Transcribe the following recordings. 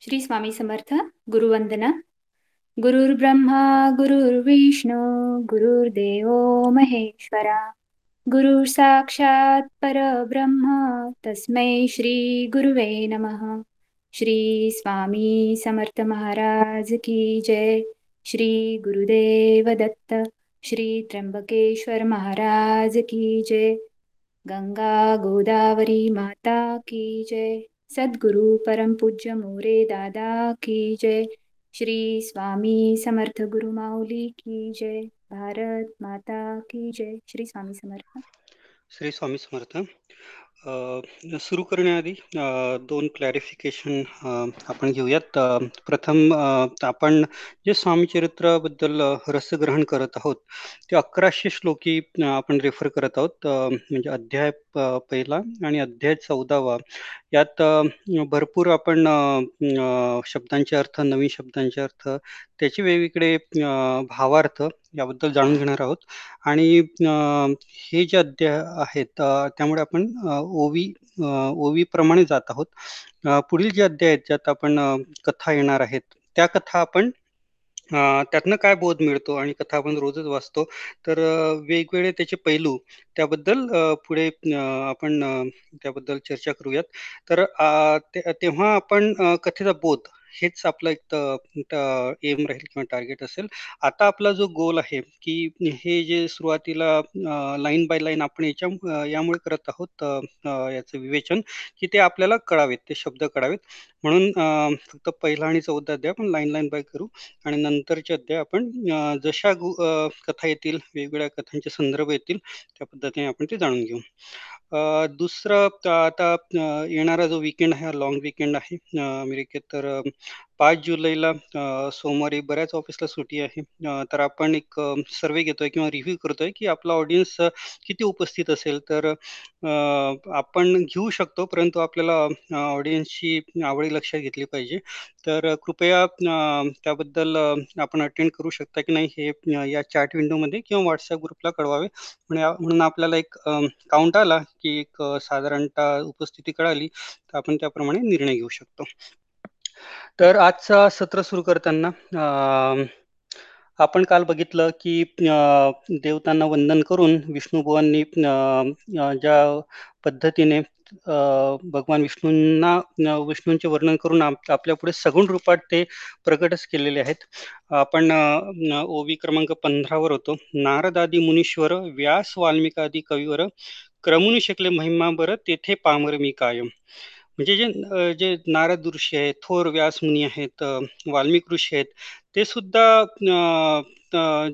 श्री स्वामी समर्थ गुरुवंदना. गुरुर्ब्रह्मा गुरुर्विष्णू गुरुर्देव महेश्वरा. गुरु साक्षात परब्रह्म तस्मै श्री गुरुवे नमः. श्री स्वामी समर्थ महाराज की जय. श्री गुरुदेव दत्त श्री त्र्यंबकेश्वर महाराज की जय. गंगा गोदावरी माता की जय. सद्गुरु परम पूज्य मोरे दादा की जय। श्री स्वामी समर्थ गुरु माऊली की जय। भारत माता की जय। श्री स्वामी समर्थ। श्री स्वामी समर्थ। सुरू करण्याआधी दोन क्लॅरिफिकेशन आपण घेऊयात. प्रथम आपण जे स्वामी चरित्राबद्दल रसग्रहण करत आहोत ते अकराशे श्लोकी आपण रेफर करत आहोत. म्हणजे अध्याय पहिला आणि अध्याय चौदावा. यात भरपूर आपण शब्दांचे अर्थ नवीन शब्दांचे अर्थ त्याचे वेगवेगळे भावार्थ याबद्दल जाणून घेणार आहोत. आणि हे जे अध्याय आहेत त्यामुळे आपण ओवी ओवी प्रमाणे जात आहोत. पुढील जे अध्याय आहेत ज्यात आपण कथा येणार आहेत त्या कथा आपण त्यातनं काय बोध मिळतो आणि कथा आपण रोजच वाचतो? तर वेगवेगळे त्याचे पैलू त्याबद्दल पुढे आपण त्याबद्दल चर्चा करूयात. तर तेव्हा आपण कथेचा बोध हेच आपलं एक एम राहील किंवा टार्गेट असेल. आता आपला जो गोल आहे की हे जे सुरुवातीला लाईन बाय लाईन आपण याच्या यामुळे करत आहोत याचं विवेचन की ते आपल्याला कळावेत ते शब्द कळावेत. म्हणून फक्त पहिला आणि चौदा अध्याय आपण लाईन लाईन बाय करू आणि नंतरचे अध्याय आपण जशा कथा येतील वेगवेगळ्या कथांचे संदर्भ येतील त्या पद्धतीने आपण ते जाणून घेऊ. दुसरं आता येणारा जो विकेंड आहे लॉंग विकेंड आहे अमेरिकेत तर पाच जुलैला सोमवारी बऱ्याच ऑफिसला सुट्टी आहे. तर आपण एक सर्वे घेतोय किंवा रिव्ह्यू करतोय की आपला ऑडियन्स किती उपस्थित असेल? तर आपण घेऊ शकतो परंतु आपल्याला ऑडियन्सची आवडी लक्षात घेतली पाहिजे. तर कृपया त्याबद्दल आपण अटेंड करू शकता की नाही हे या चॅट विंडोमध्ये किंवा व्हॉट्सअप ग्रुपला कळवावे. म्हणून आपल्याला एक काउंट आला की एक साधारणतः उपस्थिती कळाली तर आपण त्याप्रमाणे निर्णय घेऊ शकतो. तर आजचा सत्र सुरू करताना आपण काल बघितलं की देवतांना वंदन करून विष्णुबुवांनी ज्या पद्धतीने भगवान विष्णूंना विष्णूंचे वर्णन करून आपल्या पुढे सगुण रूपात ते प्रकटच केलेले आहेत. आपण ओवी क्रमांक पंधरावर होतो. नारदादी मुनीश्वर व्यास वाल्मिकादी कवीवर क्रमून शकले महिमा बरं तेथे पामर मी कायम. म्हणजे जे जे नारद ऋषी आहेत थोर व्यास मुनी आहेत वाल्मिक ऋषी आहेत ते सुद्धा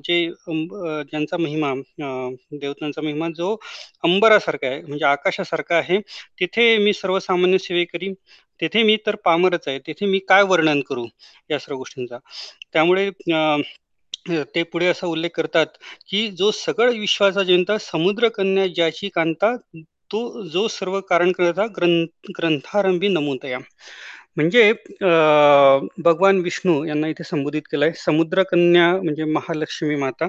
जे ज्यांचा महिमा देवतांचा महिमा जो अंबरासारखा आहे म्हणजे आकाशासारखा आहे तिथे मी सर्वसामान्य सेवे करी तेथे मी तर पामरच आहे तिथे मी काय वर्णन करू या सर्व गोष्टींचा. त्यामुळे ते पुढे असा उल्लेख करतात की जो सगळ विश्वाचा जनता समुद्र कन्या ज्याची कांता तो जो सर्व कारण करता ग्रंथ ग्रंथारंभी नमूतया म्हणजे भगवान विष्णू यांना इथे संबोधित केलंय. समुद्रकन्या म्हणजे महालक्ष्मी माता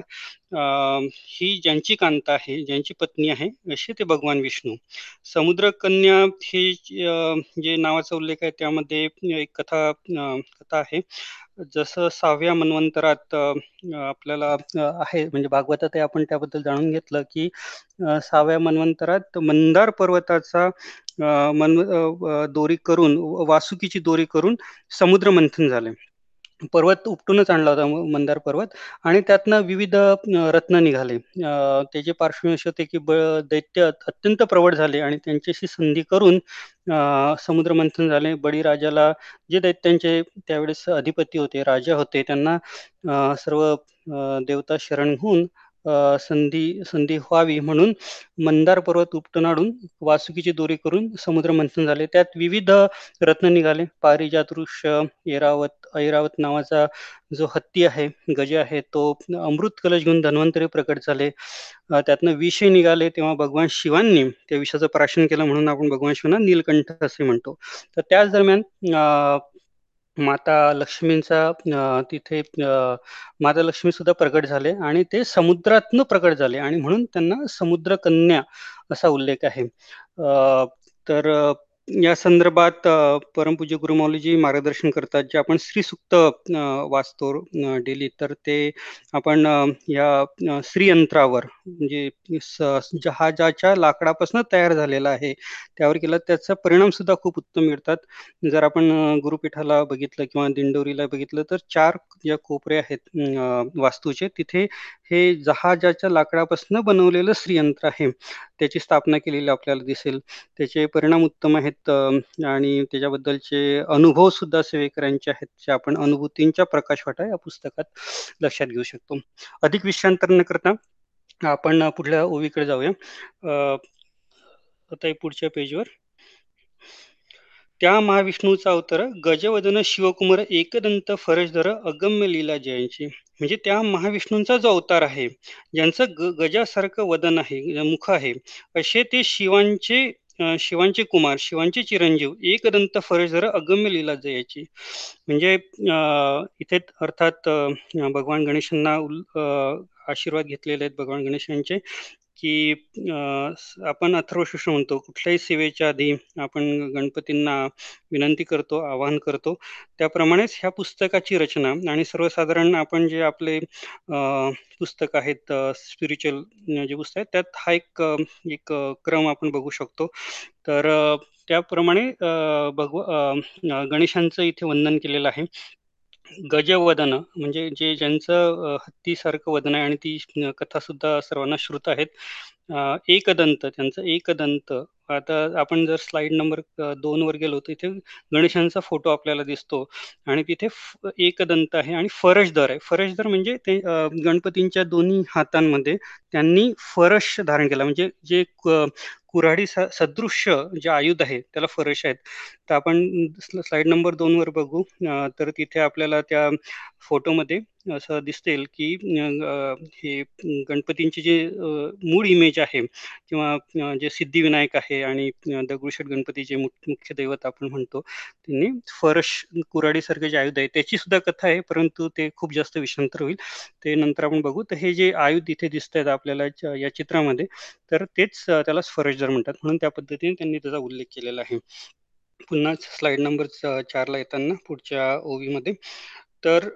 ही ज्यांची कांता आहे ज्यांची पत्नी आहे असे ते भगवान विष्णू. समुद्रकन्या हे जे नावाचा उल्लेख आहे त्यामध्ये एक कथा कथा आहे. जसं सहाव्या मन्वंतरात आपल्याला आहे म्हणजे भागवतात आपण त्याबद्दल जाणून घेतलं की सहाव्या मन्वंतरात मंदार पर्वताचा मन दोरी करून वासुकीची दोरी करून समुद्र मंथन झाले. पर्वत उपटूनच आणला होता मंदार पर्वत. आणि त्यातनं विविध रत्न निघाले. त्याचे पार्श्वश असे होते की दैत्य अत्यंत प्रवड झाले आणि त्यांच्याशी संधी करून समुद्र मंथन झाले. बळीराजाला जे दैत्यांचे त्यावेळेस अधिपती होते राजा होते त्यांना सर्व देवता शरण होऊन संधी संधी व्हावी म्हणून मंदार पर्वत उपटून वासुकीची दोरी करून समुद्र मंथन झाले. त्यात विविध रत्न निघाले. पारिजात वृक्ष एरावत ऐरावत नावाचा जो हत्ती आहे गज आहे तो अमृत कलश घेऊन धन्वंतरी प्रकट झाले. त्यातनं विषय निघाले तेव्हा भगवान शिवांनी त्या विषयाचं प्राशन केलं म्हणून आपण भगवान शिवांना नीलकंठ असे म्हणतो. तर त्याच दरम्यान माता लक्ष्मींचा तिथे माता लक्ष्मी सुद्धा प्रकट झाले आणि ते समुद्रातनं प्रकट झाले आणि म्हणून त्यांना समुद्र कन्या असा उल्लेख आहे. तर या संदर्भात परमपूज्य गुरुमौलीजी मार्गदर्शन करतात जे आपण श्री सुक्त वाचतो डेली तर ते आपण या श्रीयंत्रावर म्हणजे जहाजाच्या लाकडापासून तयार झालेला आहे. त्यावर केला त्याचा परिणाम सुद्धा खूप उत्तम मिळतात. जर आपण गुरुपीठाला बघितलं किंवा दिंडोरीला बघितलं तर चार ज्या कोपरे आहेत वास्तूचे तिथे हे जहाजाच्या लाकडापासून बनवलेलं श्रीयंत्र आहे. त्याची स्थापना केलेली आपल्याला दिसेल. त्याचे परिणाम उत्तम आहेत. आणि त्याच्याबद्दलचे अनुभव सुद्धा सेवेकरांचे आहेत जे आपण अनुभूतींच्या प्रकाशवाटा या पुस्तकात लक्षात घेऊ शकतो. अधिक विषयांतर न करता आपण पुढल्या ओवीकडे जाऊया. आता पुढच्या पेजवर. त्या महाविष्णूचा अवतार गजवदन शिवकुमार एकदंत फरजधर अगम्य लीला जयांची म्हणजे त्या महाविष्णूंचा जो अवतार आहे ज्यांचं ग गजासारखं वदन आहे मुख आहे असे ते शिवांचे शिवांचे कुमार शिवांचे चिरंजीव एकदंत फरजधर अगम्य लिला जयाची. म्हणजे इथे अर्थात भगवान गणेशांना आशीर्वाद घेतलेले आहेत भगवान गणेशांचे. की आपण अथर्वशीर्ष म्हणतो कुठल्याही सेवेच्या आधी आपण गणपतींना विनंती करतो आवाहन करतो. त्याप्रमाणेच ह्या पुस्तकाची रचना आणि सर्वसाधारण आपण जे आपले पुस्तक आहेत स्पिरिच्युअल जे पुस्तक आहेत त्यात हा एक एक क्रम आपण बघू शकतो. तर त्याप्रमाणे भगव गणेशांचं इथे वंदन केलेलं आहे. गजवदन म्हणजे जे ज्यांचं हत्तीसारखं वदन आहे आणि ती कथा सुद्धा सर्वांना श्रुत आहेत एकदंत त्यांचं एकदंत. आता आपण जर स्लाइड नंबर दोन वर गेलो तर इथे गणेशांचा फोटो आपल्याला दिसतो आणि तिथे एकदंत आहे आणि फरशदर आहे. फरशदर म्हणजे ते गणपतींच्या दोन्ही हातांमध्ये त्यांनी फरश धारण केला. म्हणजे जे कुऱ्हाडी सदृश्य जे आयुध आहे त्याला फरश आहेत. तर आपण स्लाइड नंबर दोन वर बघू. तर तिथे आपल्याला त्या फोटोमध्ये असं दिसतील की हे गणपतींची जे मूळ इमेज आहे किंवा जे सिद्धिविनायक आहे आणि दगडूशेठ गणपतीचे मुख्य दैवत आपण म्हणतो त्यांनी फरश कुराडीसारखे जे आयुध आहे त्याची सुद्धा कथा आहे परंतु ते खूप जास्त विषांतर होईल. ते नंतर आपण बघू. तर हे जे आयुध इथे दिसत आहेत आपल्याला या चित्रामध्ये तर तेच त्याला जर म्हणतात म्हणून त्या पद्धतीने त्यांनी त्याचा उल्लेख केलेला आहे. पुन्हा स्लाइड नंबर चारला येताना पुढच्या ओवीमध्ये. तर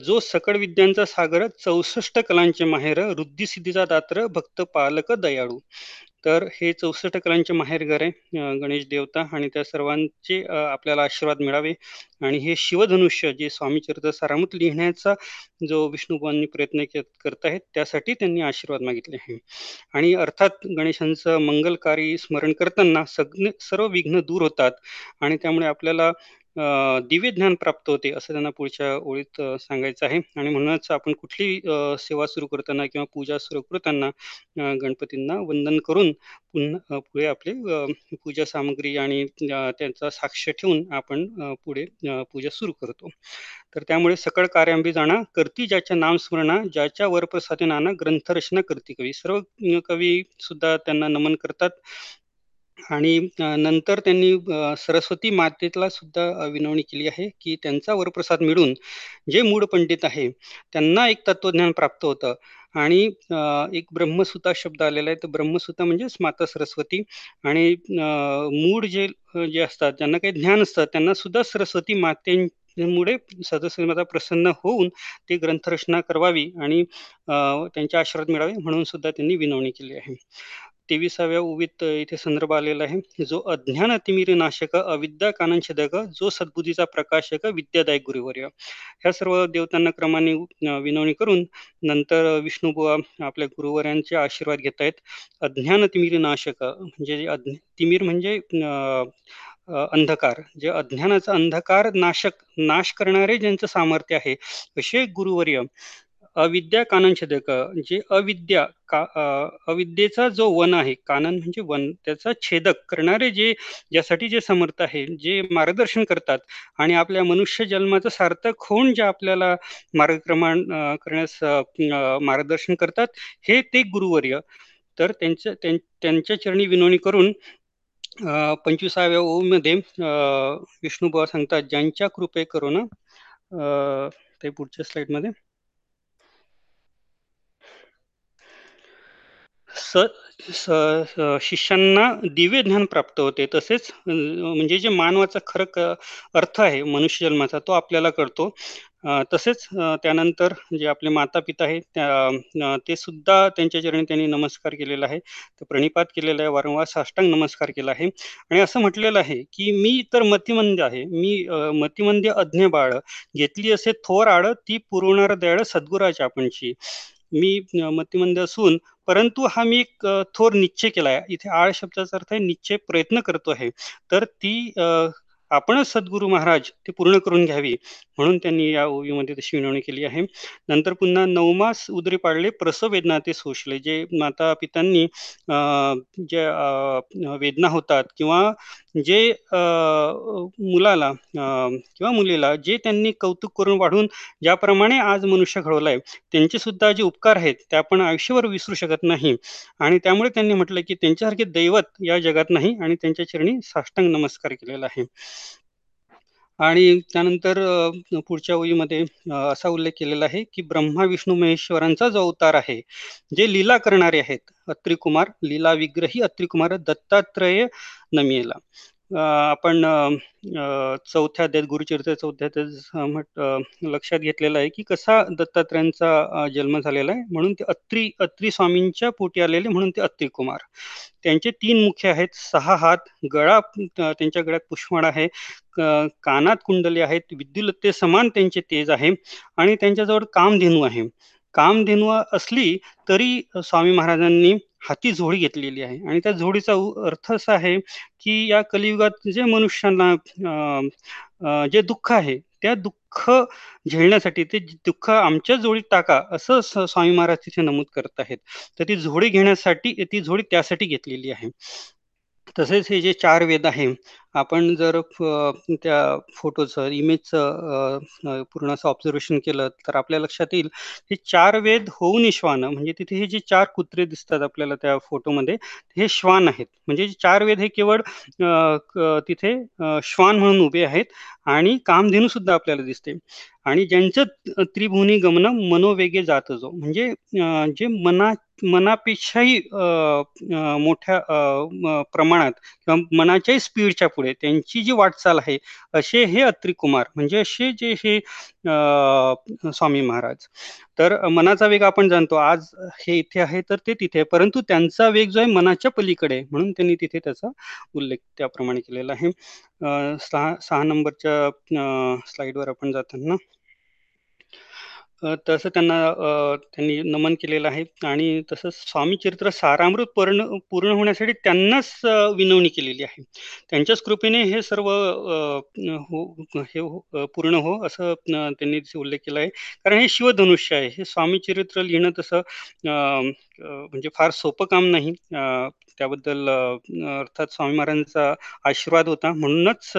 जो सकळ विद्यांचा सागर चौसष्ट कलांचे माहेर सिद्धीचा दात्र भक्त पालक दयाळू. तर हे चौसष्ट कलांचे माहेरघर आहे गणेश देवता आणि त्या सर्वांचे आपल्याला आशीर्वाद मिळावे. आणि हे शिवधनुष्य जे स्वामी चरित्र सारामत लिहिण्याचा जो विष्णुभावांनी प्रयत्न करत आहेत त्यासाठी त्यांनी आशीर्वाद मागितले आहे. आणि अर्थात गणेशांचं मंगलकारी स्मरण करताना सगळे सर्व विघ्न दूर होतात. आणि त्यामुळे आपल्याला दिव्य ज्ञान प्राप्त होते असं त्यांना पुढच्या ओळीत सांगायचं आहे. आणि म्हणूनच आपण कुठली सेवा सुरू करताना किंवा पूजा सुरू करताना गणपतींना वंदन करून पुन्हा पुढे आपले पूजा सामग्री आणि त्यांचा साक्ष ठेवून आपण पुढे पूजा सुरू करतो. तर त्यामुळे सकळ कार्यांबी जाणा करती ज्याच्या नामस्मरणा ज्याच्या वरप्रसादी नाना ग्रंथरचना करती कवी. सर्व कवी सुद्धा त्यांना नमन करतात. आणि नंतर त्यांनी सरस्वती मातेला सुद्धा विनवणी केली आहे की त्यांचा वरप्रसाद मिळून जे मूळ पंडित आहे त्यांना एक तत्वज्ञान प्राप्त होतं. आणि एक ब्रह्मसुता शब्द आलेला आहे तर ब्रह्मसुता म्हणजेच माता सरस्वती. आणि मूळ जे जे असतात ज्यांना काही ज्ञान असतं त्यांना सुद्धा सरस्वती मातेमुळे सदस्य माता प्रसन्न होऊन ते ग्रंथरचना करवावी आणि त्यांच्या आशीर्वाद मिळावे म्हणून सुद्धा त्यांनी विनवणी केली आहे. तेविसाव्या उवीत इथे संदर्भ आलेला आहे. जो अज्ञान अतिमिर नाशक अविद्या कानंछदक जो सद्बुद्धीचा प्रकाशक विद्यादायक गुरुवर्य. ह्या सर्व देवतांना क्रमाने विनवणी करून नंतर विष्णुबुवा आपल्या गुरुवर्यांचे आशीर्वाद घेत आहेत अज्ञान तिमिर नाशक म्हणजे तिमिर म्हणजे अंधकार. जे अज्ञानाचा अंधकार नाशक नाश करणारे ज्यांचं सामर्थ्य आहे असे गुरुवर्य अविद्या कानन छेदक जे अविद्या का अविद्येचा जो वन आहे कानन म्हणजे वन त्याचा छेदक करणारे जे ज्यासाठी जे समर्थ आहे जे मार्गदर्शन करतात आणि आपल्या मनुष्य जन्माचं सार्थक होऊन जे आपल्याला मार्गक्रमण करण्यास मार्गदर्शन करतात हे ते गुरुवर्य. तर त्यांच्या त्यांच्या चरणी विनवणी करून पंचवीसाव्या ओमध्ये विष्णुबुवा सांगतात ज्यांच्या कृपे करून ते पुढच्या स्लाइडमध्ये स स शिष्यांना दिव्य ज्ञान प्राप्त होते. तसेच म्हणजे जे मानवाचा खरं अर्थ आहे मनुष्य जन्माचा तो आपल्याला कळतो. तसेच त्यानंतर जे आपले माता पिता आहेत त्या ते सुद्धा त्यांच्या चरणी त्यांनी नमस्कार केलेला आहे. तर प्रणिपात केलेला आहे वारंवार साष्टांग नमस्कार केला आहे. आणि असं म्हटलेलं आहे की मी तर मतिमंद आहे. मी मतिमंद अज्ञ बाळ. घेतली असे थोर आड ती पुरवणार दयाळ सद्गुराच्या आपणची मी मतिमंद असून परंतु हा मी एक थोर निश्चय केला आहे इथे आळ शब्दाचा अर्थ आहे निश्चय प्रयत्न करतो आहे. तर ती आपणच सद्गुरू महाराज ते पूर्ण करून घ्यावी म्हणून त्यांनी या ओवीमध्ये तशी विनवणी केली आहे. नंतर पुन्हा नवमास उदरी पाडले प्रसव वेदना ते सोशले जे माता पितांनी ज्या वेदना होतात किंवा जे मुलाला किंवा मुलीला जे त्यांनी कौतुक करून वाढून ज्याप्रमाणे आज मनुष्य घडवलाय त्यांचे सुद्धा जे उपकार आहेत ते आपण आयुष्यभर विसरू शकत नाही. आणि त्यामुळे त्यांनी म्हटलं की त्यांच्यासारखे दैवत या जगात नाही आणि त्यांच्या चरणी साष्टांग नमस्कार केलेला आहे. आणि त्यानंतर पुढच्या ओळीमध्ये असा उल्लेख केलेला आहे की ब्रह्मा विष्णू महेश्वरांचा जो अवतार आहे जे लीला करणारे आहेत अत्रिकुमार लीला विग्रही अत्रिकुमार दत्तात्रय नमियेला. आपण चौथ्या अध्यात गुरुचरित्र चौथ्या अध्यात लक्षात घेतलेलं आहे की कसा दत्तात्रयांचा जन्म झालेला आहे. म्हणून ते अत्री अत्री स्वामींच्या पोटी आलेले म्हणून ते अत्री कुमार. त्यांचे तीन मुख्य आहेत. सहा हात गळा त्यांच्या गळ्यात पुष्पण आहे. कानात कुंडले आहेत. विद्युलते समान त्यांचे तेज आहे. आणि त्यांच्याजवळ कामधेनू आहे. कामधेनू असली तरी स्वामी महाराजांनी हाती झोडी घेतलेली आहे. आणि त्या झोडीचा अर्थ असा आहे की या कलियुगात जे मनुष्यांना जे दुःख आहे त्या दुःख झेलण्यासाठी ते दुःख आमच्या जोडीत टाका असं स्वामी महाराज तिथे नमूद करत आहेत. तर ती झोडी घेण्यासाठी ती झोडी त्यासाठी घेतलेली आहे. तसेच हे जे चार वेद आहे आपण जर त्या फोटोचं इमेजचं पूर्ण असं ऑब्झर्वेशन केलं तर आपल्या लक्षात येईल हे चार वेद होऊन श्वान म्हणजे तिथे हे जे चार कुत्रे दिसतात आपल्याला त्या फोटोमध्ये हे श्वान आहेत. म्हणजे चार वेद हे केवळ तिथे श्वान म्हणून उभे आहेत आणि कामधेनू सुद्धा आपल्याला दिसते. आणि ज्यांचं त्रिभुवनी गमन मनोवेगे जात जो म्हणजे जे मना मनापेक्षाही मोठ्या प्रमाणात किंवा मनाच्याही स्पीडच्या पुढे त्यांची जी वाटचाल आहे असे हे अत्रिकुमार म्हणजे असे जे हे स्वामी महाराज. तर मनाचा वेग आपण जाणतो. आज हे इथे आहे तर ते तिथे परंतु त्यांचा वेग जो आहे मनाच्या पलीकडे म्हणून त्यांनी तिथे त्याचा उल्लेख त्याप्रमाणे केलेला आहे. सहा सहा नंबरच्या स्लाइडवर आपण जाताना तसं त्यांना त्यांनी नमन केलेलं आहे. आणि तसंच स्वामी चरित्र सारामृत पूर्ण पूर्ण होण्यासाठी त्यांनाच विनवणी केलेली आहे. त्यांच्याच कृपेने हे सर्व हो हे हो पूर्ण हो असं त्यांनी उल्लेख केला आहे. कारण हे शिवधनुष्य आहे. हे स्वामी चरित्र लिहिणं तसं म्हणजे फार सोपं काम नाही. त्याबद्दल अर्थात स्वामी महाराजांचा आशीर्वाद होता. म्हणूनच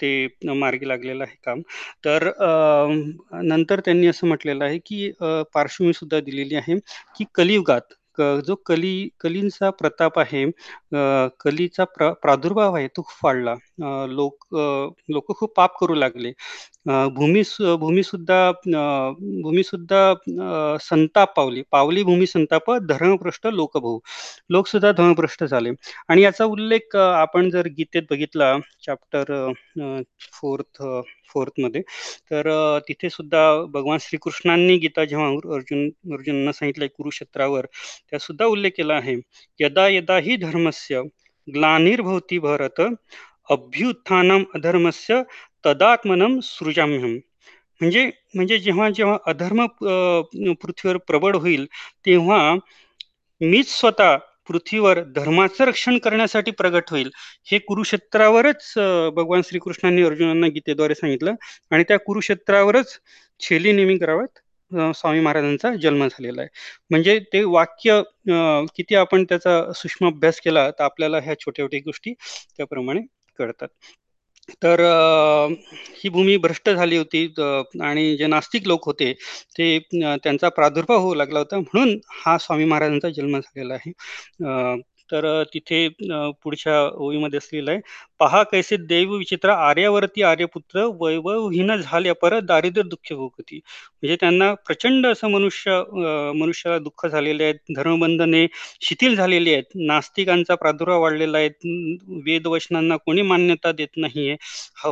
ते मार्गी लागलेलं आहे काम. तर नंतर त्यांनी असं म्हटलेलं आहे की पार्श्वभूमी सुद्धा दिलेली आहे की कलियुगात क जो कली कलींचा प्रताप आहे कलीचा प्र प्रादुर्भाव आहे तो वाढला. लोक लोक खूप पाप करू लागले. भूमी भूमीसुद्धा भूमीसुद्धा संताप पावली. "पावली भूमी संताप, धर्मभ्रष्ट लोकभाहू." लोकसुद्धा धर्मभ्रष्ट झाले आणि याचा उल्लेख आपण जर गीतेत बघितला, चॅप्टर फोर्थ फोर्थमध्ये तर तिथे सुद्धा भगवान श्रीकृष्णांनी गीता जेव्हा अर्जुन अर्जुनांना सांगितलं कुरुक्षेत्रावर त्या सुद्धा उल्लेख केला आहे. यदा यदा ही धर्मस्य ग्लानिर्भवती भरत अभ्युत्थानम अधर्मस्य तदात्मनम सृजाम्यम म्हणजे म्हणजे जेव्हा जेव्हा अधर्म पृथ्वीवर प्रबळ होईल तेव्हा मीच स्वतः पृथ्वीवर धर्माचं रक्षण करण्यासाठी प्रगट होईल हे कुरुक्षेत्रावरच भगवान श्रीकृष्णांनी अर्जुनांना गीतेद्वारे सांगितलं आणि त्या कुरुक्षेत्रावरच छेली नेहमी कराव्यात स्वामी महाराजांचा जन्म झालेला आहे. म्हणजे ते वाक्य किती आपण त्याचा सूक्ष्म अभ्यास केला तर आपल्याला ह्या छोट्या छोट्या गोष्टी त्याप्रमाणे कळतात. तर ही भूमी भ्रष्ट झाली होती आणि जे नास्तिक लोक होते ते त्यांचा प्रादुर्भाव होऊ लागला होता म्हणून हा स्वामी महाराजांचा जन्म झालेला आहे. तर तिथे पुढच्या ओळीमध्ये असलेला आहे पहा कैसे दैव विचित्र आर्यावरती आर्यपुत्र वैभवहीन झाल्या परत दारिद्र्य दुःख भोगती. म्हणजे त्यांना प्रचंड असं मनुष्य मनुष्याला दुःख झालेले आहेत धर्मबंधने शिथिल झालेली आहेत नास्तिकांचा प्रादुर्भाव वाढलेला आहे वेदवचनांना कोणी मान्यता देत नाहीये.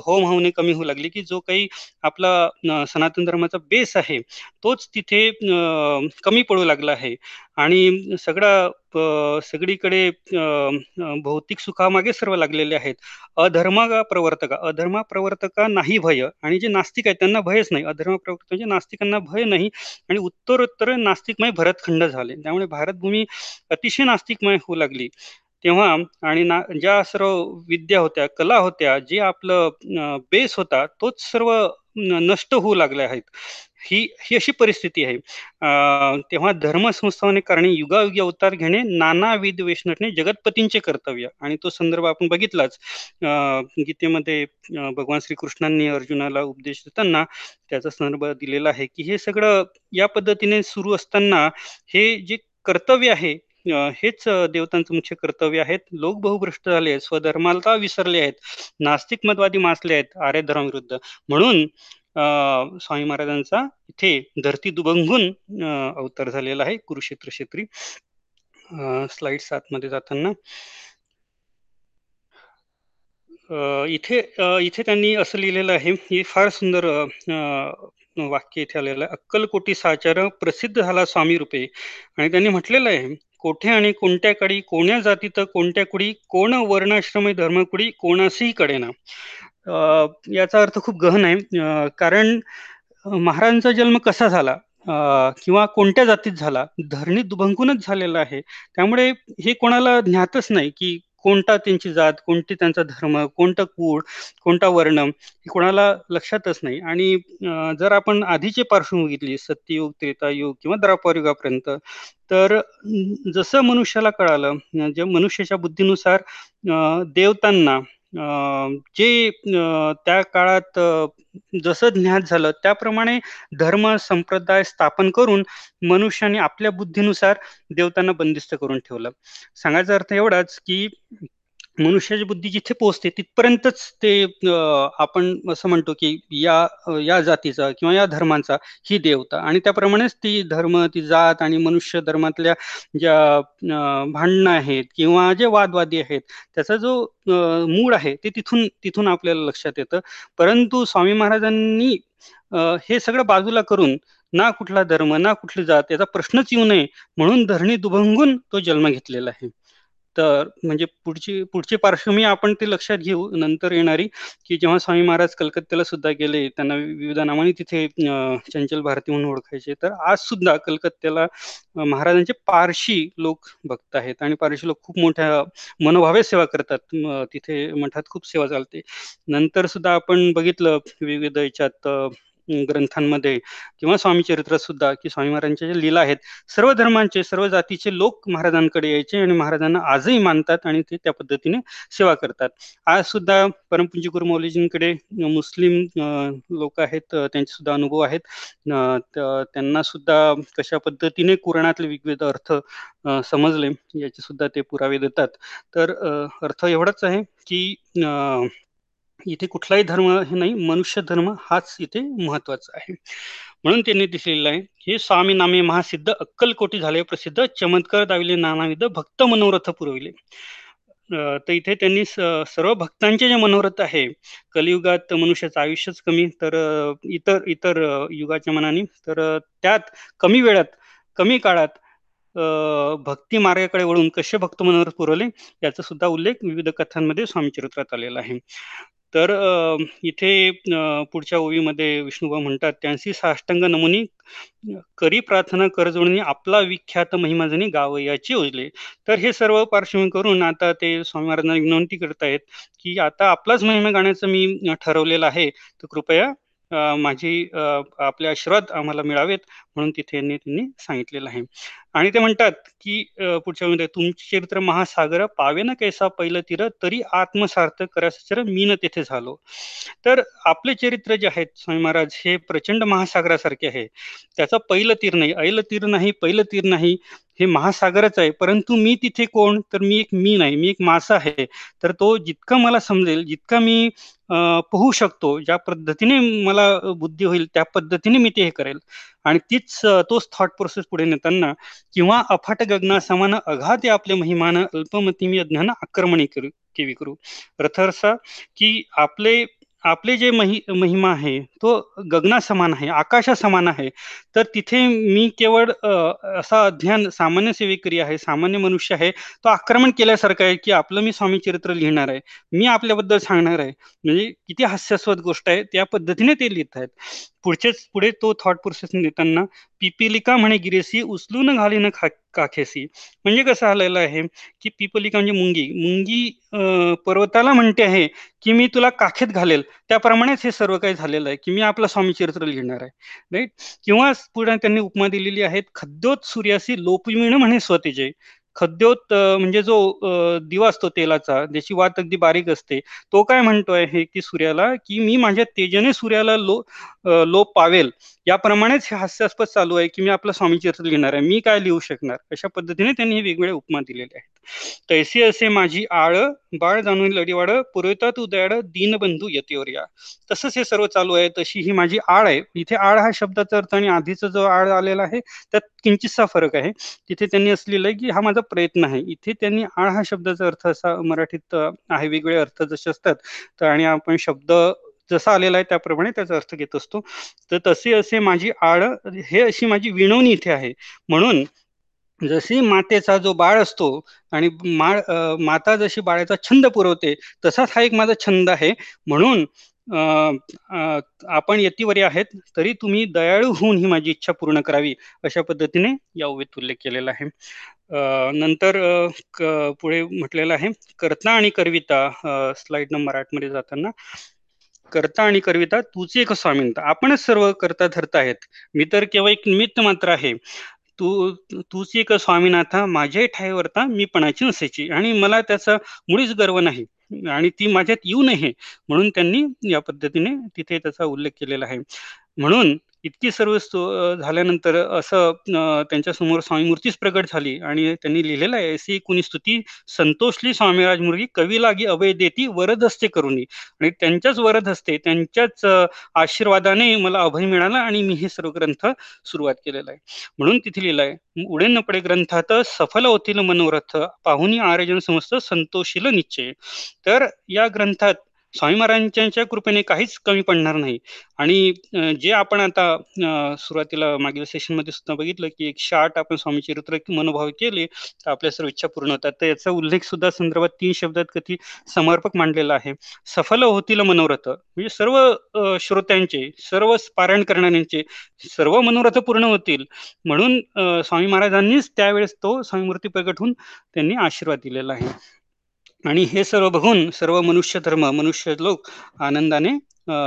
होम हवने कमी होऊ लागली की जो काही आपला सनातन धर्माचा बेस आहे तोच तिथे कमी पडू लागला आहे. आणि सगळा सगळीकडे भौतिक सुखामागे सर्व लागलेले आहेत. अधर्म प्रवर्तका अधर्म प्रवर्तका नाही भय. आणि जे नास्तिक आहेत त्यांना भयच नाही. अधर्म प्रवर्तक म्हणजे नास्तिकांना भय नाही आणि उत्तरोत्तर नास्तिकमय भरतखंड झाले. त्यामुळे भारतभूमी अतिशय नास्तिकमय होऊ लागली. तेव्हा आणि ना ज्या सर्व विद्या होत्या कला होत्या जे आपलं बेस होता तोच सर्व नष्ट होऊ लागले आहेत. ही ही अशी परिस्थिती आहे. तेव्हा धर्म संस्थाने कारणे युगायुगी अवतार घेणे नाना विध वेशनटणे जगतपतींचे कर्तव्य. आणि तो संदर्भ आपण बघितलाच. गीतेमध्ये भगवान श्रीकृष्णांनी अर्जुनाला उपदेश देताना त्याचा संदर्भ दिलेला आहे की हे सगळं या पद्धतीने सुरू असताना हे जे कर्तव्य आहे हेच देवतांचं मुख्य कर्तव्य आहेत. लोक बहुभ्रष्ट झाले आहेत. स्वधर्माला विसरले आहेत. नास्तिक मतवादी मासले आहेत. आर्य धर्माविरुद्ध. म्हणून स्वामी महाराजांचा इथे धरती दुभंगून अवतार झालेला आहे. कुरुक्षेत्र क्षेत्री. स्लाइड सात मध्ये जाताना. इथे इथे त्यांनी असं लिहिलेलं आहे. हे फार सुंदर वाक्य इथे आलेलं आहे. अक्कलकोटी साचार प्रसिद्ध झाला स्वामी रूपे. आणि त्यांनी म्हटलेलं आहे कोठे आणि कोणत्या कडी कोण्या जातीत कोणत्या कुडी कोण वर्णाश्रम धर्मकुडी कोणासही कडेना याचा अर्थ खूप गहन आहे. कारण महाराजांचा जन्म कसा झाला? किंवा कोणत्या जातीत झाला? धरणी दुभंकूनच झालेला आहे. त्यामुळे हे कोणाला ज्ञातच नाही की कोणता त्यांची जात कोणती त्यांचा धर्म कोणतं कूळ कोणता वर्ण हे कोणाला लक्षातच नाही. आणि जर आपण आधीचे पार्श्वभूमी बघितली सत्ययुग त्रेतायुग किंवा द्रापार युगापर्यंत तर जसं मनुष्याला कळालं जे मनुष्याच्या बुद्धीनुसार देवतांना जे त्या काळात जसं ज्ञात झालं त्याप्रमाणे धर्म संप्रदाय स्थापन करून मनुष्याने आपल्या बुद्धीनुसार देवतांना बंदिस्त करून ठेवलं. सांगायचा अर्थ एवढाच की मनुष्याची बुद्धी जिथे पोहोचते तिथपर्यंतच ते आपण असं म्हणतो की या या जातीचा किंवा या धर्मांचा ही देवता आणि त्याप्रमाणेच ती धर्म ती जात आणि मनुष्य धर्मातल्या ज्या भांडणं आहेत किंवा जे वादवादी आहेत त्याचा जो मूळ आहे ते तिथून तिथून आपल्याला लक्षात येतं. परंतु स्वामी महाराजांनी हे सगळं बाजूला करून ना कुठला धर्म ना कुठली जात याचा प्रश्नच येऊ नये म्हणून धरणी दुभंगून तो जन्म घेतलेला आहे. तर म्हणजे पुढची पुढची पार्श्वभूमी आपण ते लक्षात घेऊ नंतर येणारी की जेव्हा स्वामी महाराज कलकत्त्याला सुद्धा गेले त्यांना विविध नावाने तिथे चंचल भारती म्हणून ओळखायचे. तर आज सुद्धा कलकत्त्याला महाराजांचे पारशी लोक भक्त आहेत. आणि पारशी लोक खूप मोठ्या मनोभावे सेवा करतात. तिथे मठात खूप सेवा चालते. नंतर सुद्धा आपण बघितलं विविध याच्यात ग्रंथांमध्ये किंवा स्वामीचरित्रात सुद्धा की स्वामी महाराजांच्या ज्या लीला आहेत सर्व धर्मांचे सर्व जातीचे लोक महाराजांकडे यायचे आणि महाराजांना आजही मानतात आणि ते त्या पद्धतीने सेवा करतात. आज सुद्धा परमपुंजी गुरु मौलीजींकडे मुस्लिम लोक आहेत त्यांचे सुद्धा अनुभव आहेत. त्यांना सुद्धा कशा पद्धतीने कुराणातले विविध अर्थ समजले याचे सुद्धा ते पुरावे देतात. तर अर्थ एवढाच आहे की इथे कुठलाही धर्म हे नाही मनुष्य धर्म हाच इथे महत्त्वाचा आहे. म्हणून त्यांनी दिसलेलं आहे हे स्वामी नामे महासिद्ध अक्कलकोटी झाले प्रसिद्ध चमत्कार दाविले नानाविध भक्त मनोरथ पुरविले. तर इथे त्यांनी सर्व भक्तांचे जे मनोरथ आहे कलियुगात मनुष्याचं आयुष्यच कमी तर इतर इतर युगाच्या मनाने तर त्यात कमी वेळात कमी काळात भक्ती मार्गाकडे वळून कसे भक्त मनोरथ पुरवले याचा सुद्धा उल्लेख विविध कथांमध्ये स्वामी चरित्रात आलेला आहे. तर इथे पुढच्या ओवीमध्ये विष्णुबा म्हणतात त्यांची साष्टांग नमुनी करी प्रार्थना करजोडणी आपला विख्यात महिमाजनी गावयाची योजले. तर हे सर्व पार्श्वभूमी करून आता ते स्वामी महाराजांना विनंती करतायत की आता आपलाच महिमा गाण्याचं मी ठरवलेलं आहे. तर कृपया माझी आपले आशीर्वाद आम्हाला मिळावेत. म्हणून तिथे त्यांनी सांगितलेलं आहे. आणि ते म्हणतात की पुढच्या म्हणजे तुमचे चरित्र महासागर पावे ना कैसा पहिलं तीर तरी आत्मसार्थ करासर मी न तेथे झालो. तर आपले चरित्र जे आहेत स्वामी महाराज हे प्रचंड महासागरासारखे आहे. त्याचं पहिलं तीर नाही ऐल तीर नाही पहिलं तीर नाही हे महासागरच आहे. परंतु मी तिथे कोण? तर मी एक मी नाही मी एक मासा आहे. तर तो जितका मला समजेल जितका मी पोहू शकतो ज्या पद्धतीने मला बुद्धी होईल त्या पद्धतीने मी ते हे करेल. आणि तीच तोच थॉट प्रोसेस पुढे नेताना किंवा अफाट गगना समान अघात आपले महिमान अल्पमती अज्ञान आक्रमणी करू केवी करू. रथरसा की आपले आपले जे महि महिमा आहे तो गगना समान आहे आकाशा समान आहे. तर तिथे मी केवळ असा अध्ययन सामान्य सेवेकरी आहे सामान्य मनुष्य आहे तो आक्रमण केल्यासारखा आहे की आपलं मी स्वामी चरित्र लिहिणार आहे. मी आपल्याबद्दल सांगणार आहे. म्हणजे किती हास्यास्पद गोष्ट आहे त्या पद्धतीने ते लिहित आहेत. पुढचेच पुढे तो थॉट प्रोसेस लिहिताना पिपिलिका म्हणे गिरेसी उचलून घालीन खा काखेसी. म्हणजे कसं आलेलं आहे की पिपलिका म्हणजे मुंगी. मुंगी पर्वताला म्हणते आहे की मी तुला काखेत घालेल. त्याप्रमाणेच हे सर्व काही झालेलं आहे की मी आपला स्वामी चरित्र लिहिणार आहे. राईट किंवा पुढे त्यांनी उपमा दिलेली आहेत खद्योत सूर्यासी लोपमिण म्हणे स्वतेजे खद्योत म्हणजे जो दिवा असतो तेलाचा ज्याची वात अगदी बारीक असते तो काय म्हणतोय हे की सूर्याला की मी माझ्या तेजाने सूर्याला लो लोप पावेल. याप्रमाणेच हे हास्यास्पद चालू आहे की मी आपलं स्वामी चरित्र लिहिणार आहे. मी काय लिहू शकणार? अशा पद्धतीने त्यांनी हे वेगवेगळे उपमा दिलेले आहेत. तैसे असे माझी आळ बाळ जाणून लढीवाड पुरविता तू दयाड दीनबंधू यतीवर या तसंच हे सर्व चालू आहे. तशी ही माझी आळ आहे. इथे आळ हा शब्दाचा अर्थ आणि आधीचा जो आळ आलेला आहे त्यात किंचितसा फरक आहे. तिथे त्यांनी असलेलं आहे की हा माझा प्रयत्न आहे. इथे त्यांनी आळ हा शब्दाचा अर्थ असा मराठीत आहे. वेगवेगळे अर्थ जसे असतात. तर आणि आपण शब्द जसा आलेला आहे त्याप्रमाणे त्याचा अर्थ घेत असतो. तर तसे असे माझी आळ हे अशी माझी विणवणी इथे आहे. म्हणून जशी मातेचा जो बाळ असतो आणि माळ माता जशी बाळाचा छंद पुरवते तसाच हा एक माझा छंद आहे. म्हणून आपण यतीवरी आहेत तरी तुम्ही दयाळू होऊन ही माझी इच्छा पूर्ण करावी अशा पद्धतीने या उभेत उल्लेख केलेला आहे. नंतर पुढे म्हटलेलं आहे कर्ता आणि करविता स्लाइड नंबर आठमध्ये जाताना. करता आणि करविता तूच एक स्वामींता आपणच सर्व करता धरता आहेत. मी तर केवळ एक निमित्त मात्र आहे. तू तूच एक स्वामीनाथा माझ्याही ठाईवरता मी पणाची नसायची आणि मला त्याचा मुळीच गर्व नाही आणि ती माझ्यात येऊ नये म्हणून त्यांनी या पद्धतीने तिथे त्याचा उल्लेख केलेला आहे. म्हणून इतकी सर्व झाल्यानंतर असं त्यांच्यासमोर स्वामी मूर्तीच प्रगट झाली आणि त्यांनी लिहिलेलं आहे अशी कुणी स्तुती संतोषली स्वामीराज मुर्गी कवी लागी अभय देती वरद हस्ते करुणी आणि त्यांच्याच वरद हस्ते त्यांच्याच आशीर्वादाने मला अभय मिळाला आणि मी हे सर्व ग्रंथ सुरुवात केलेला आहे. म्हणून तिथे लिहिलं आहे उडे न पडे ग्रंथात सफल होतील मनोरथ पाहुनी आर्यजन समस्त संतोषील निश्चय. तर या ग्रंथात स्वामी महाराजांच्या कृपेने काहीच कमी पडणार नाही. आणि जे आपण आता सुरुवातीला मागील सेशनमध्ये सुद्धा बघितलं की एकशे आठ आपण स्वामी चरित्र मनोभाव केले तर आपल्या सर्व इच्छा पूर्ण होतात. तर याचा उल्लेख सुद्धा संदर्भात तीन शब्दात कधी समर्पक मांडलेला आहे. सफल होतील मनोरथ म्हणजे सर्व श्रोत्यांचे सर्व पारायण करणाऱ्यांचे सर्व मनोरथ पूर्ण होतील. म्हणून स्वामी महाराजांनीच त्यावेळेस तो स्वामीमूर्ती प्रगट होऊन त्यांनी आशीर्वाद दिलेला आहे. आणि हे सर्व बघून सर्व मनुष्य धर्म मनुष्य लोक आनंदाने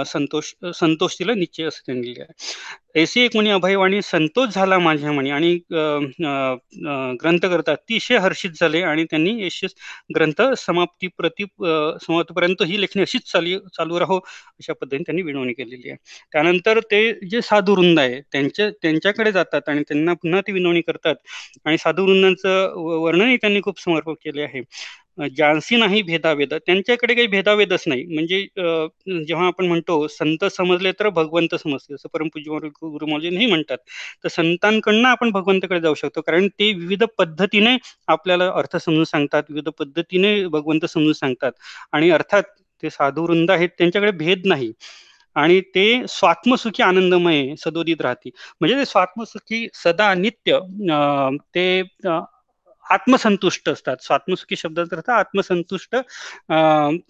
संतोष संतोष तिला निश्चय असं त्यांनी लिहिले आहे ऐसी एक म्हणे अभयवाणी संतोष झाला माझ्या म्हणे आणि ग्रंथ करता अतिशय हर्षित झाले आणि त्यांनी यशस ग्रंथ समाप्ती प्रति समाप्तीपर्यंत ही लेखणी अशीच चालू चालू राहो अशा पद्धतीने त्यांनी विनवणी केलेली आहे. त्यानंतर ते जे साधू वृंद आहे त्यांच्या त्यांच्याकडे जातात आणि त्यांना पुन्हा ती विनवणी करतात. आणि साधू वृंदांचं वर्णनही त्यांनी खूप समर्पक केले आहे. जानसी नाही भेदाभेद त्यांच्याकडे काही भेदाभेदच नाही. म्हणजे जेव्हा आपण म्हणतो संत समजले तर भगवंत समजले जसं परमपूज्य गुरुमौली नाही म्हणतात. तर संतांकडनं आपण भगवंताकडे जाऊ शकतो कारण ते विविध पद्धतीने आपल्याला अर्थ समजून सांगतात विविध पद्धतीने भगवंत समजून सांगतात. आणि अर्थात ते साधुवृंद आहेत त्यांच्याकडे भेद नाही. आणि ते स्वात्मसुखी आनंदमय सदोदित राहते म्हणजे ते स्वात्मसुखी सदा नित्य ते आत्मसंतुष्ट असतात. स्वात्मसुखी शब्दाचा अर्थ आत्मसंतुष्ट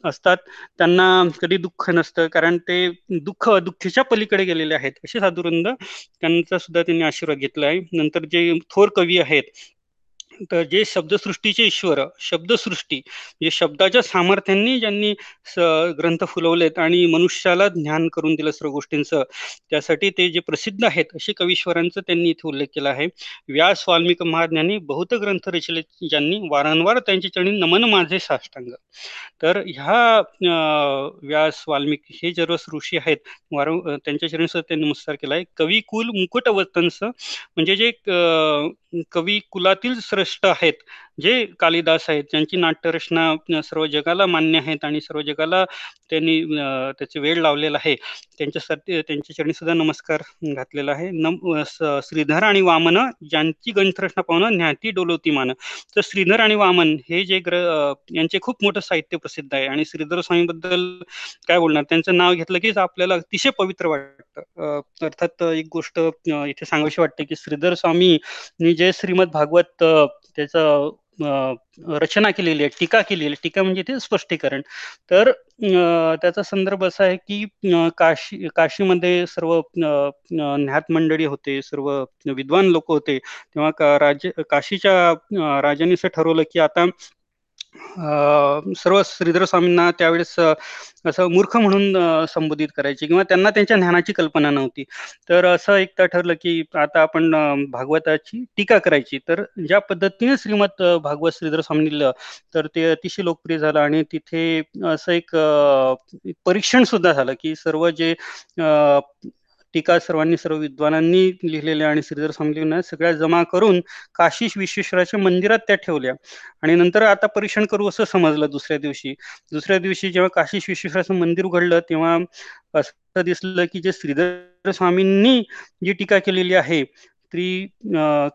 असतात. त्यांना कधी दुःख नसतं कारण ते दुःख दुःखीच्या पलीकडे गेलेले आहेत. असे साधुरंद त्यांचा सुद्धा त्यांनी आशीर्वाद घेतला आहे. नंतर जे थोर कवी आहेत तर जे शब्दसृष्टीचे ईश्वर शब्दसृष्टी म्हणजे शब्दाच्या सामर्थ्यांनी ज्यांनी ग्रंथ फुलवलेत आणि मनुष्याला ज्ञान करून दिलं सर्व गोष्टींचं त्यासाठी ते जे प्रसिद्ध आहेत असे कवीश्वरांचं त्यांनी इथे उल्लेख केला आहे. व्यास वाल्मिक महाज्ञानी बहुत ग्रंथ रचले ज्यांनी वारंवार त्यांच्या चरणी नमन माझे साष्टांग. तर ह्या व्यास वाल्मिक हे सर्व ऋषी आहेत. वारं त्यांच्या चरणी त्यांनी नमस्कार केला आहे. कवी कुल मुकुट वतंस म्हणजे जे कवी कुलातील श्रेष्ठ आहेत. जे कालिदास आहेत ज्यांची नाट्यरचना सर्व जगाला मान्य आहेत आणि सर्व जगाला त्यांनी त्याचे वेळ लावलेला आहे त्यांच्यासाठी त्यांच्या चरणी सुद्धा नमस्कार घातलेला आहे. नम श्रीधर आणि वामन ज्यांची ग्रंथरचना पाहून ज्ञाती डोलवती मान. तर श्रीधर आणि वामन हे जे ग्र यांचे खूप मोठं साहित्य प्रसिद्ध आहे आणि श्रीधर स्वामीबद्दल काय बोलणार? त्यांचं नाव घेतलं की आपल्याला अतिशय पवित्र वाटतं. अर्थात एक गोष्ट इथे सांगावीशी वाटते की श्रीधर स्वामी जे श्रीमद भागवत त्याचं रचना केलेली आहे टीका केलेली आहे. टीका म्हणजे ते स्पष्टीकरण. तर त्याचा संदर्भ असा आहे की काशी काशीमध्ये सर्व ज्ञात मंडळी होते सर्व विद्वान लोक होते. तेव्हा राज काशीच्या राजाने असं ठरवलं की आता सर्व श्रीधर स्वामींना त्यावेळेस असं मूर्ख म्हणून संबोधित करायचे किंवा त्यांना त्यांच्या ज्ञानाची कल्पना नव्हती. तर असं एकदा ठरलं की आता आपण भागवताची टीका करायची. तर ज्या पद्धतीने श्रीमद भागवत श्रीधर स्वामी लिहिलं तर ते अतिशय लोकप्रिय झालं आणि तिथे असं एक परीक्षण सुद्धा झालं की सर्व जे टीका सर्वांनी सर्व विद्वानांनी लिहिलेल्या आणि श्रीधर स्वामी सगळ्या जमा करून काशी विश्वेश्वराच्या मंदिरात त्या ठेवल्या. आणि नंतर आता परीक्षण करू असं समजलं दुसऱ्या दिवशी. दुसऱ्या दिवशी जेव्हा काशी विश्वेश्वराचं मंदिर उघडलं तेव्हा असं दिसलं की जे श्रीधर स्वामींनी जी टीका केलेली आहे स्त्री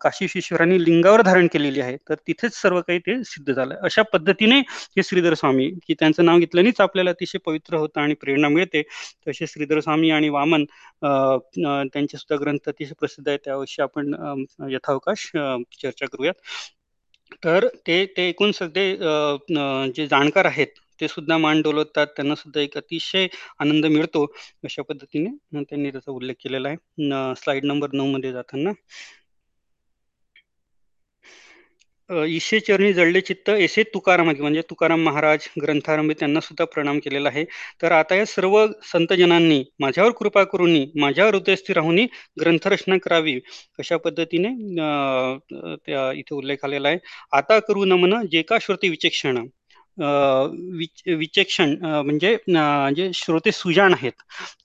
काशी ईश्वरांनी लिंगावर धारण केलेली आहे तर तिथेच सर्व काही ते सिद्ध झालं. अशा पद्धतीने हे श्रीधर स्वामी की त्यांचं नाव घेतल्यानेच आपल्याला अतिशय पवित्र होतं आणि प्रेरणा मिळते. तसे श्रीधर स्वामी आणि वामन त्यांचे सुद्धा ग्रंथ अतिशय प्रसिद्ध आहे त्याविषयी आपण यथावकाश चर्चा करूयात. तर ते ते एकूण सगळे जे जाणकार आहेत ते सुद्धा मान डोलवतात. त्यांना सुद्धा एक अतिशय आनंद मिळतो अशा पद्धतीने. त्यांनी त्याचा उल्लेख केलेला आहे. स्लाइड नंबर नऊ मध्ये जाताना. ईशे चरणी जळले चित्त एसे तुकाराम म्हणजे तुकाराम महाराज ग्रंथारंभी त्यांना सुद्धा प्रणाम केलेला आहे. तर आता या सर्व संतजनांनी माझ्यावर कृपा करून माझ्यावर हृदयस्थिर राहून ग्रंथरचना करावी अशा पद्धतीने इथे उल्लेख आलेला आहे. आता करू नमन जे का श्रुती विचक्षण. विचक्षण म्हणजे जे श्रोते सुजाण आहेत.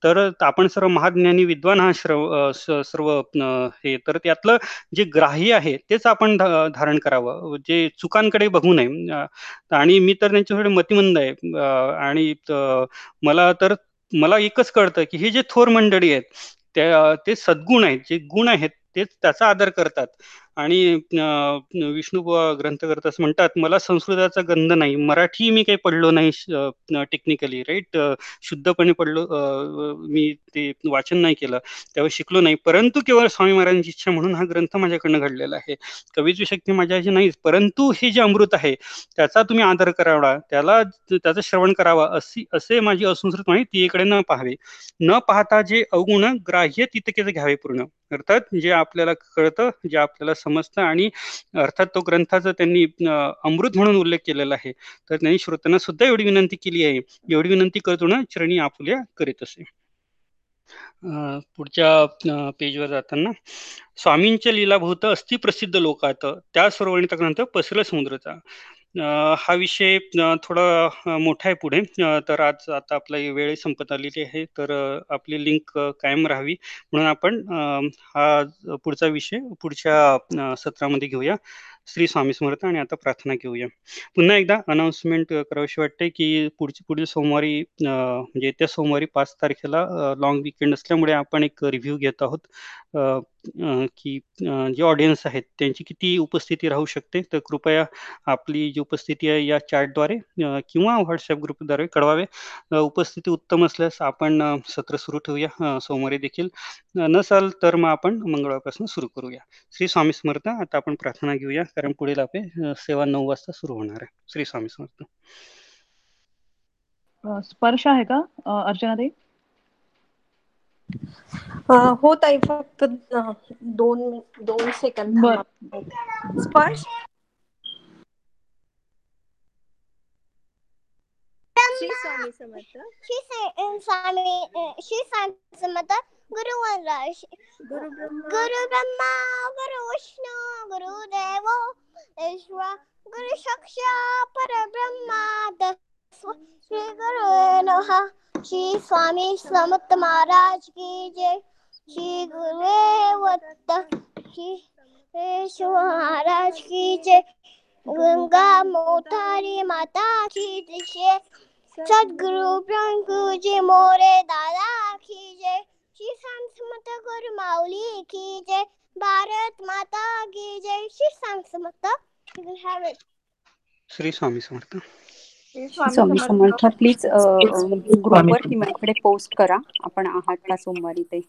तर आपण सर्व महाज्ञानी विद्वान हा श्रव सर्व हे तर त्यातलं जे ग्राह्य आहे तेच आपण धारण करावं. जे चुकांकडे बघू नये. आणि मी तर त्यांच्यासाठी मतिमंद आहे. आणि मला तर मला एकच कळतं की हे जे थोर मंडळी आहेत ते सद्गुण आहेत जे गुण आहेत तेच त्याचा आदर करतात. आणि विष्णू ग्रंथकर्ता असं म्हणतात मला संस्कृताचा गंध नाही. मराठी मी काही पडलो नाही टेक्निकली राईट शुद्धपणे पडलो मी ते वाचन नाही केलं त्यावेळी शिकलो नाही. परंतु केवळ स्वामी महाराजांची इच्छा म्हणून हा ग्रंथ माझ्याकडनं घडलेला आहे. कवीची शक्ती माझ्याशी नाहीच. परंतु हे जे अमृत आहे त्याचा तुम्ही आदर करावा. त्याला त्याचं श्रवण करावा अशी असे माझी असंस्कृत माहिती ती इकडे न पाहावे. न पाहता जे अवगुण ग्राह्य तितकेच घ्यावे पूर्ण. अर्थात जे आपल्याला कळतं जे आपल्याला समजतं आणि अर्थात तो ग्रंथाचा त्यांनी अमृत म्हणून उल्लेख केलेला आहे. तर त्यांनी श्रोत्यांना सुद्धा एवढी विनंती केली आहे. एवढी विनंती करतो ना चरणी आपुल्या करीत असे. पुढच्या पेजवर जाताना स्वामींच्या लीलाभूत अस्थि प्रसिद्ध लोकात त्या सर्वणीचा ग्रंथ पसरला समुद्राचा. हा विषय थोडा मोठा आहे पुढे. तर आज आता आपला वेळ संपत आलेली आहे. तर आपली लिंक कायम राहावी. म्हणून आपण हा पुढचा विषय पुढच्या सत्रामध्ये घेऊया. श्री स्वामी समर्थ आणि आता प्रार्थना घेऊया पुन्हा एकदा अनाउन्समेंट करावीशी वाटते की पुढची पुढील सोमवारी म्हणजे येत्या सोमवारी पाच तारखेला लॉंग विकेंड असल्यामुळे आपण एक रिव्ह्यू घेत आहोत. की जे ऑडियन्स आहेत त्यांची किती उपस्थिती राहू शकते तर कृपया आपली जी उपस्थिती आहे या चॅटद्वारे किंवा व्हॉट्सअप ग्रुपद्वारे कळवावे. उपस्थिती उत्तम असल्यास आपण सत्र सुरू ठेवूया सोमवारी देखील. नसाल तर मग आपण मंगळवारपासून सुरू करूया. श्री स्वामी समर्थ आता आपण प्रार्थना घेऊया. कारण पुढील आपले सेवा नऊ वाजता सुरू होणार आहे. श्री स्वामी समर्थ. स्पर्श आहे का? अर्चना ताई हो ताई फक्त दोन दोन सेकंद स्पर्श? स्वामी समर्थ श्री स्वामी अ, श्री स्वामी समर्थ गुरु गुरु ब्रह्मा गुरु ब्रह्मा गुरु विष्णू गुरु देव गुरु साक्षात परब्रह्मा तस्मै श्री गुरु नमः श्री स्वामी समर्थ महाराज की जय श्री गुरुदेवत्त श्री महाराज की जय गंगा मोतारी माता की जय सद्गुरु ब्रह्मगुरु जी मोरे दादा की जय श्री समर्थ गुरु माऊली की जय भारत माता की जय श्री it. श्री स्वामी समर्थ श्री स्वामी समर्थ प्लीज ग्रुपवर किंवा इकडे पोस्ट करा. आपण आहात का सोमवारी ते?